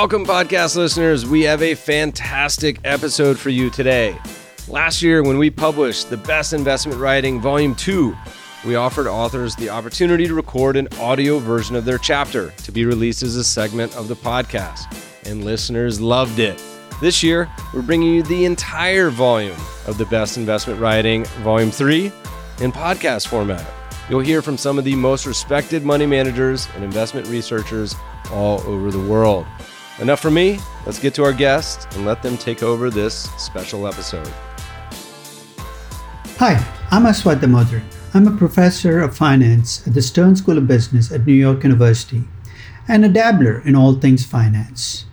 Welcome, podcast listeners. We have a fantastic episode for you today. Last year, when we published the Best Investment Writing Volume 2, we offered authors the opportunity to record an audio version of their chapter to be released as a segment of the podcast, and listeners loved it. This year, we're bringing you the entire volume of the Best Investment Writing Volume 3 in podcast format. You'll hear from some of the most respected money managers and investment researchers all over the world. Enough from me. Let's get to our guests and let them take over this special episode. Hi, I'm Aswath Damodaran. I'm a professor of finance at the Stern School of Business at New York University and a dabbler in all things finance.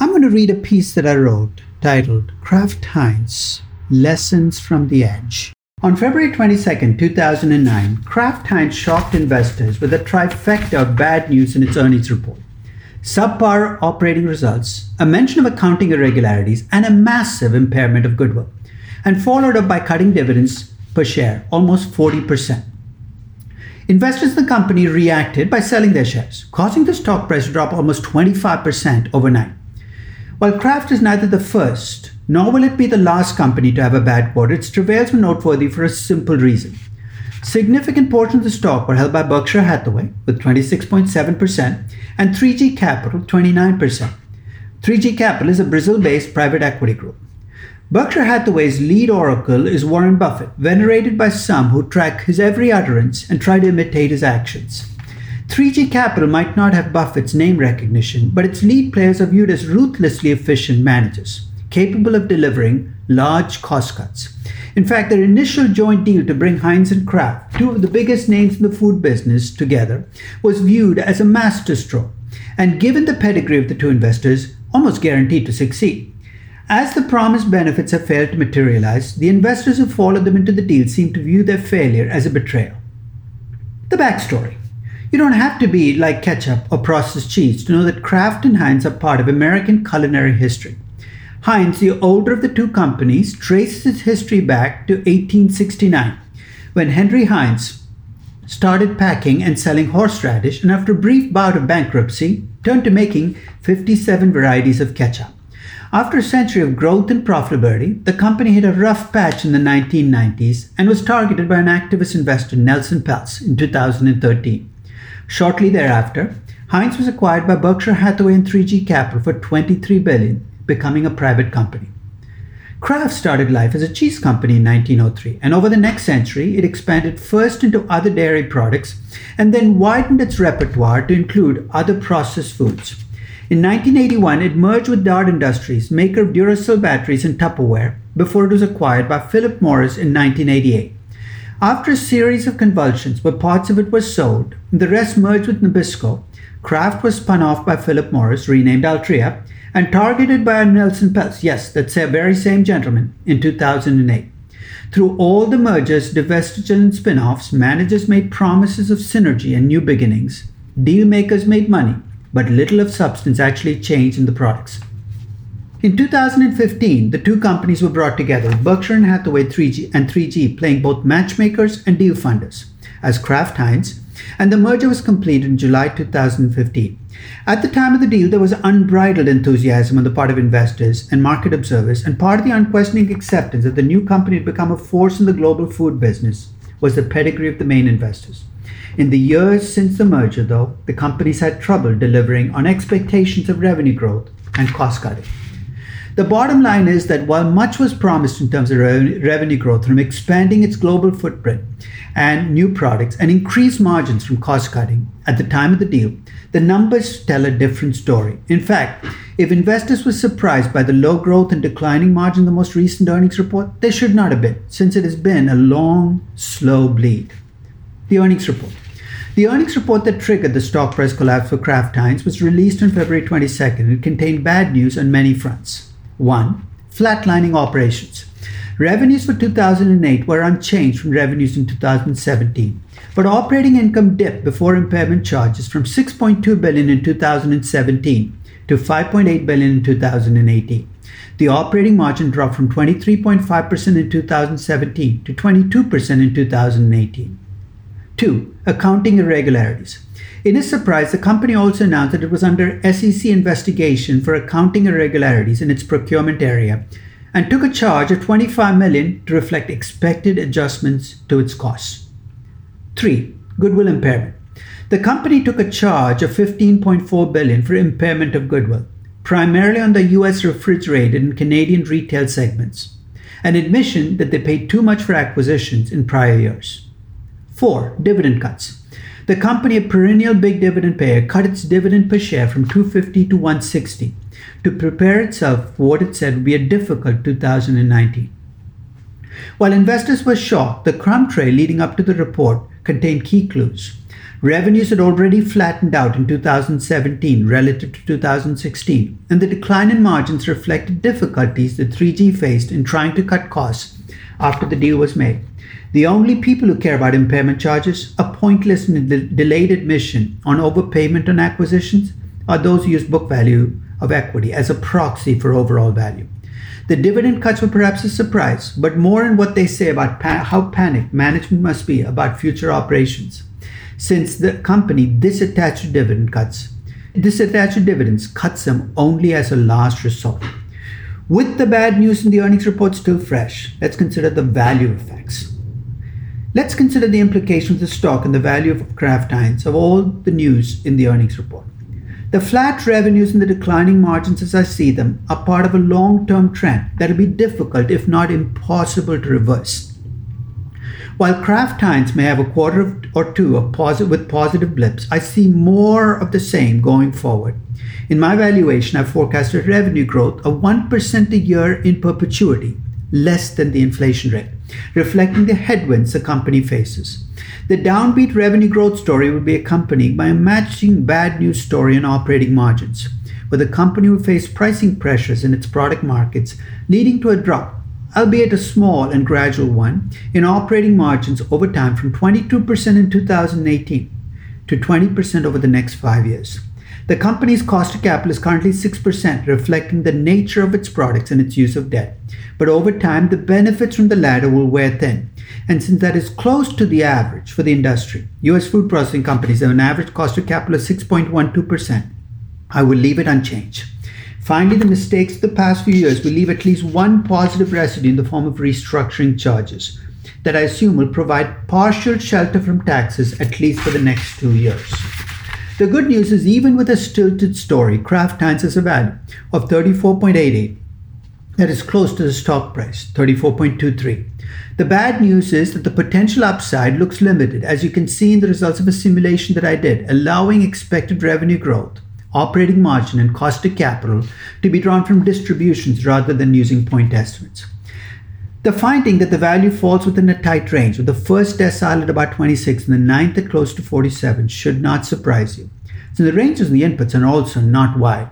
I'm going to read a piece that I wrote titled Kraft Heinz Lessons from the Edge. On February 22, 2009, Kraft Heinz shocked investors with a trifecta of bad news in its earnings report subpar operating results, a mention of accounting irregularities, and a massive impairment of goodwill, and followed up by cutting dividends per share almost 40%. Investors in the company reacted by selling their shares, causing the stock price to drop almost 25% overnight. While Kraft is neither the first nor will it be the last company to have a bad quarter, its travails were noteworthy for a simple reason. Significant portions of the stock were held by Berkshire Hathaway with 26.7% and 3G Capital 29%. 3G Capital is a Brazil based private equity group. Berkshire Hathaway's lead oracle is Warren Buffett, venerated by some who track his every utterance and try to imitate his actions. 3G Capital might not have Buffett's name recognition, but its lead players are viewed as ruthlessly efficient managers, capable of delivering large cost cuts. In fact, their initial joint deal to bring Heinz and Kraft, two of the biggest names in the food business, together, was viewed as a masterstroke, and given the pedigree of the two investors, almost guaranteed to succeed. As the promised benefits have failed to materialize, the investors who followed them into the deal seem to view their failure as a betrayal. The backstory. You don't have to be like ketchup or processed cheese to know that Kraft and Heinz are part of American culinary history. Heinz, the older of the two companies, traces its history back to 1869, when Henry Heinz started packing and selling horseradish and after a brief bout of bankruptcy turned to making 57 varieties of ketchup. After a century of growth and profitability, the company hit a rough patch in the 1990s and was targeted by an activist investor, Nelson Peltz, in 2013. Shortly thereafter, Heinz was acquired by Berkshire Hathaway and 3G Capital for 23 billion becoming a private company. Kraft started life as a cheese company in 1903, and over the next century, it expanded first into other dairy products and then widened its repertoire to include other processed foods. In 1981, it merged with Dart Industries, maker of Duracell batteries and Tupperware, before it was acquired by Philip Morris in 1988. After a series of convulsions where parts of it were sold and the rest merged with Nabisco, Kraft was spun off by Philip Morris, renamed Altria, and targeted by Nelson Peltz, yes, that very same gentleman, in 2008. Through all the mergers, divestitures, and spin offs, managers made promises of synergy and new beginnings. Deal makers made money, but little of substance actually changed in the products. In 2015, the two companies were brought together, Berkshire and Hathaway 3G and 3G playing both matchmakers and deal funders, as Kraft Heinz, and the merger was completed in July 2015. At the time of the deal, there was unbridled enthusiasm on the part of investors and market observers, and part of the unquestioning acceptance that the new company had become a force in the global food business was the pedigree of the main investors. In the years since the merger, though, the companies had trouble delivering on expectations of revenue growth and cost cutting. The bottom line is that while much was promised in terms of revenue growth from expanding its global footprint and new products and increased margins from cost cutting at the time of the deal, the numbers tell a different story. In fact, if investors were surprised by the low growth and declining margin in the most recent earnings report, they should not have been, since it has been a long, slow bleed. The earnings report. The earnings report that triggered the stock price collapse for Kraft Heinz was released on February 22nd. It contained bad news on many fronts. 1. Flatlining operations. Revenues for 2008 were unchanged from revenues in 2017, but operating income dipped before impairment charges from 6.2 billion in 2017 to 5.8 billion in 2018. The operating margin dropped from 23.5% in 2017 to 22% in 2018. Two, accounting irregularities. In a surprise, the company also announced that it was under SEC investigation for accounting irregularities in its procurement area and took a charge of 25 million to reflect expected adjustments to its costs. 3. Goodwill impairment. The company took a charge of 15.4 billion for impairment of goodwill, primarily on the US refrigerated and Canadian retail segments, an admission that they paid too much for acquisitions in prior years. 4. Dividend cuts. The company, a perennial big dividend payer, cut its dividend per share from 250 to 160 to prepare itself for what it said would be a difficult 2019. While investors were shocked, the crumb tray leading up to the report contained key clues. Revenues had already flattened out in 2017 relative to 2016, and the decline in margins reflected difficulties that 3G faced in trying to cut costs after the deal was made. The only people who care about impairment charges, a pointless and de- delayed admission on overpayment on acquisitions, are those who use book value of equity as a proxy for overall value. The dividend cuts were perhaps a surprise, but more in what they say about pa- how panicked management must be about future operations. Since the company disattached dividend cuts, disattached dividends cuts them only as a last resort. With the bad news in the earnings report still fresh, let's consider the value effects. Let's consider the implications of the stock and the value of Kraft Heinz of all the news in the earnings report. The flat revenues and the declining margins as I see them are part of a long term trend that will be difficult, if not impossible, to reverse. While Kraft Heinz may have a quarter or two of positive, with positive blips, I see more of the same going forward. In my valuation, I've forecasted revenue growth of 1% a year in perpetuity, less than the inflation rate, reflecting the headwinds the company faces. The downbeat revenue growth story will be accompanied by a matching bad news story on operating margins, where the company will face pricing pressures in its product markets, leading to a drop, albeit a small and gradual one, in operating margins over time from 22% in 2018 to 20% over the next five years. The company's cost of capital is currently 6%, reflecting the nature of its products and its use of debt. But over time, the benefits from the latter will wear thin. And since that is close to the average for the industry, US food processing companies have an average cost of capital of 6.12%. I will leave it unchanged. Finally, the mistakes of the past few years will leave at least one positive residue in the form of restructuring charges that I assume will provide partial shelter from taxes at least for the next two years. The good news is, even with a stilted story, Kraft has a value of 34.88 that is close to the stock price, 34.23. The bad news is that the potential upside looks limited, as you can see in the results of a simulation that I did, allowing expected revenue growth, operating margin, and cost of capital to be drawn from distributions rather than using point estimates. The finding that the value falls within a tight range, with the first decile at about 26 and the ninth at close to 47, should not surprise you. So the ranges in the inputs are also not wide.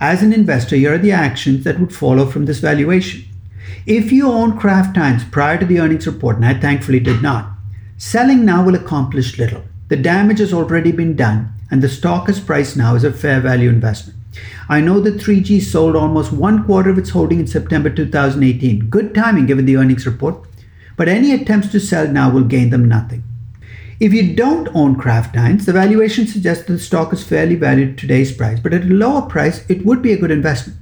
As an investor, here are the actions that would follow from this valuation. If you own Kraft Heinz prior to the earnings report, and I thankfully did not, selling now will accomplish little. The damage has already been done, and the stock is priced now as a fair value investment. I know that 3G sold almost one quarter of its holding in September 2018. Good timing given the earnings report, but any attempts to sell now will gain them nothing. If you don't own Kraft Heinz, the valuation suggests that the stock is fairly valued at today's price, but at a lower price, it would be a good investment.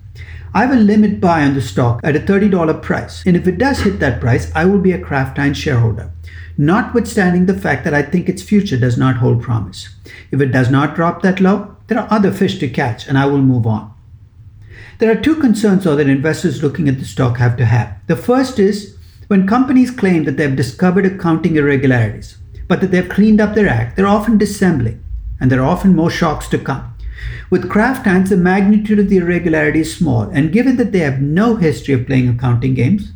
I have a limit buy on the stock at a $30 price, and if it does hit that price, I will be a Kraft Heinz shareholder, notwithstanding the fact that I think its future does not hold promise. If it does not drop that low, there are other fish to catch, and I will move on. There are two concerns, though, that investors looking at the stock have to have. The first is when companies claim that they have discovered accounting irregularities, but that they've cleaned up their act, they're often dissembling, and there are often more shocks to come. With Kraft Heinz, the magnitude of the irregularity is small, and given that they have no history of playing accounting games,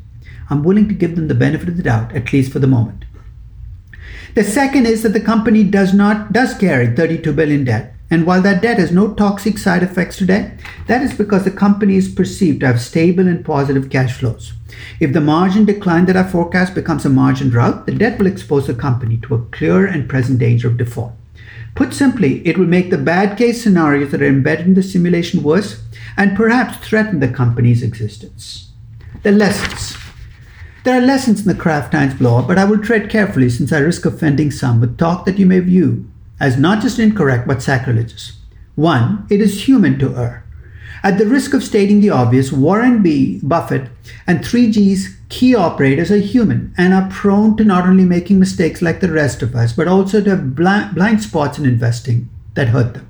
I'm willing to give them the benefit of the doubt, at least for the moment. The second is that the company does not does carry 32 billion debt and while that debt has no toxic side effects today, that is because the company is perceived to have stable and positive cash flows. If the margin decline that I forecast becomes a margin drought, the debt will expose the company to a clear and present danger of default. Put simply, it will make the bad case scenarios that are embedded in the simulation worse and perhaps threaten the company's existence. The lessons. There are lessons in the Kraft Heinz blow but I will tread carefully since I risk offending some with talk that you may view as not just incorrect but sacrilegious. One, it is human to err. At the risk of stating the obvious, Warren B. Buffett and 3G's key operators are human and are prone to not only making mistakes like the rest of us, but also to have blind spots in investing that hurt them.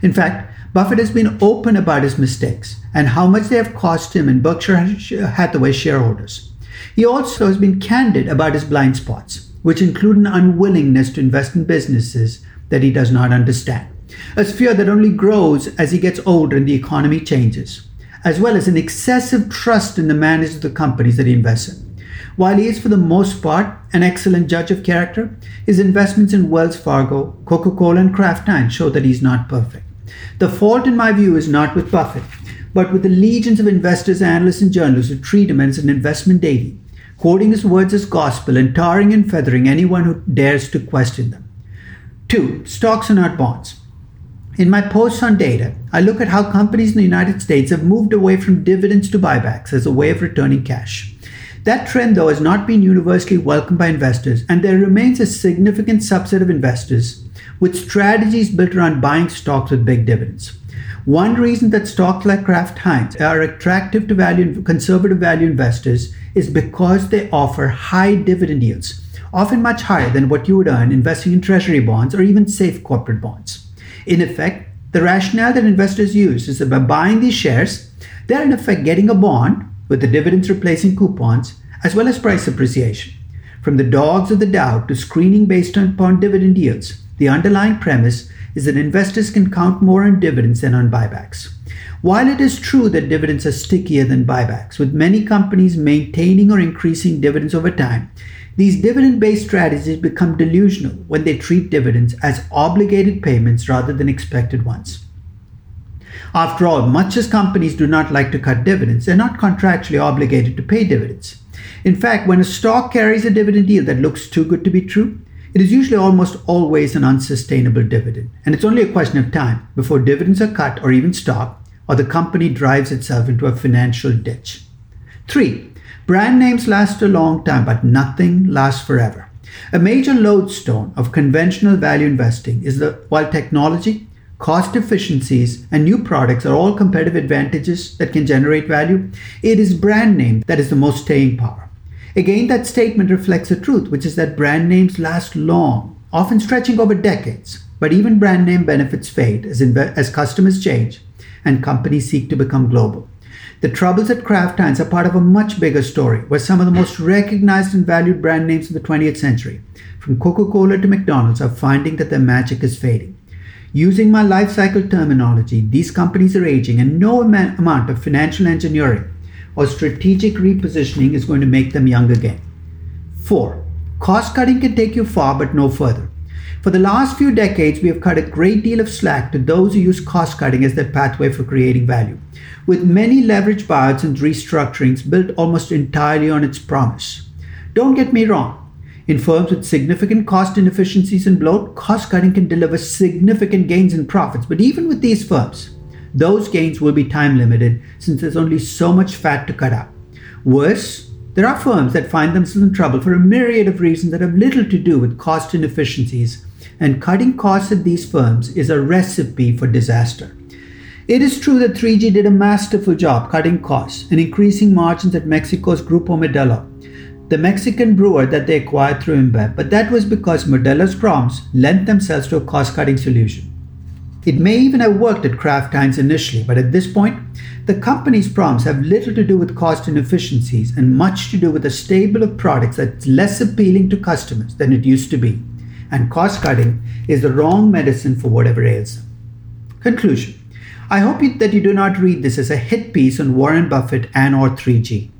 In fact, Buffett has been open about his mistakes and how much they have cost him and Berkshire Hathaway shareholders. He also has been candid about his blind spots, which include an unwillingness to invest in businesses that he does not understand, a fear that only grows as he gets older and the economy changes, as well as an excessive trust in the managers of the companies that he invests in. While he is, for the most part, an excellent judge of character, his investments in Wells Fargo, Coca Cola, and Kraft Heinz show that he's not perfect. The fault, in my view, is not with Buffett, but with the legions of investors, analysts, and journalists who treat him as an investment deity, quoting his words as gospel and tarring and feathering anyone who dares to question them. Two, stocks are not bonds. In my posts on data, I look at how companies in the United States have moved away from dividends to buybacks as a way of returning cash. That trend, though, has not been universally welcomed by investors, and there remains a significant subset of investors with strategies built around buying stocks with big dividends. One reason that stocks like Kraft Heinz are attractive to value conservative value investors is because they offer high dividend yields, often much higher than what you would earn investing in treasury bonds or even safe corporate bonds. In effect, the rationale that investors use is that by buying these shares, they're in effect getting a bond with the dividends replacing coupons as well as price appreciation. From the dogs of the Dow to screening based upon dividend yields, the underlying premise is that investors can count more on dividends than on buybacks. While it is true that dividends are stickier than buybacks, with many companies maintaining or increasing dividends over time, these dividend based strategies become delusional when they treat dividends as obligated payments rather than expected ones. After all, much as companies do not like to cut dividends, they're not contractually obligated to pay dividends. In fact, when a stock carries a dividend yield that looks too good to be true, it is usually almost always an unsustainable dividend, and it's only a question of time before dividends are cut or even stopped, or the company drives itself into a financial ditch. 3. Brand names last a long time, but nothing lasts forever. A major lodestone of conventional value investing is that while technology, cost efficiencies, and new products are all competitive advantages that can generate value, it is brand name that is the most staying power. Again, that statement reflects the truth, which is that brand names last long, often stretching over decades. But even brand name benefits fade as, inve- as customers change and companies seek to become global. The troubles at Kraft Heinz are part of a much bigger story where some of the most recognized and valued brand names of the 20th century, from Coca Cola to McDonald's, are finding that their magic is fading. Using my life cycle terminology, these companies are aging, and no amount of financial engineering or strategic repositioning is going to make them young again. 4. Cost cutting can take you far but no further. For the last few decades, we have cut a great deal of slack to those who use cost cutting as their pathway for creating value, with many leverage buyouts and restructurings built almost entirely on its promise. Don't get me wrong. In firms with significant cost inefficiencies and bloat, cost cutting can deliver significant gains in profits. But even with these firms, those gains will be time limited since there's only so much fat to cut out. Worse, there are firms that find themselves in trouble for a myriad of reasons that have little to do with cost inefficiencies, and cutting costs at these firms is a recipe for disaster. It is true that 3G did a masterful job cutting costs and increasing margins at Mexico's Grupo Modelo, the Mexican brewer that they acquired through InBev, but that was because Modelo's proms lent themselves to a cost cutting solution. It may even have worked at Kraft Heinz initially, but at this point, the company's problems have little to do with cost inefficiencies and much to do with a stable of products that's less appealing to customers than it used to be. And cost cutting is the wrong medicine for whatever ails them. Conclusion I hope that you do not read this as a hit piece on Warren Buffett and or 3G.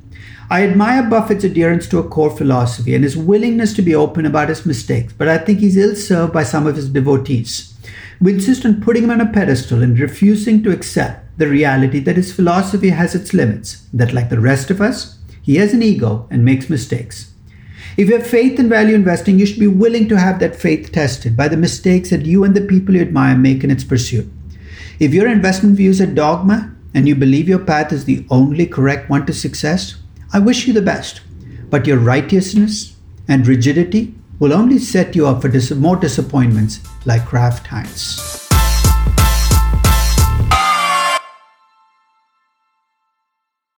I admire Buffett's adherence to a core philosophy and his willingness to be open about his mistakes, but I think he's ill served by some of his devotees. We insist on putting him on a pedestal and refusing to accept the reality that his philosophy has its limits, that, like the rest of us, he has an ego and makes mistakes. If you have faith in value investing, you should be willing to have that faith tested by the mistakes that you and the people you admire make in its pursuit. If your investment views are dogma and you believe your path is the only correct one to success, I wish you the best. but your righteousness and rigidity will only set you up for dis- more disappointments like Kraft Heinz.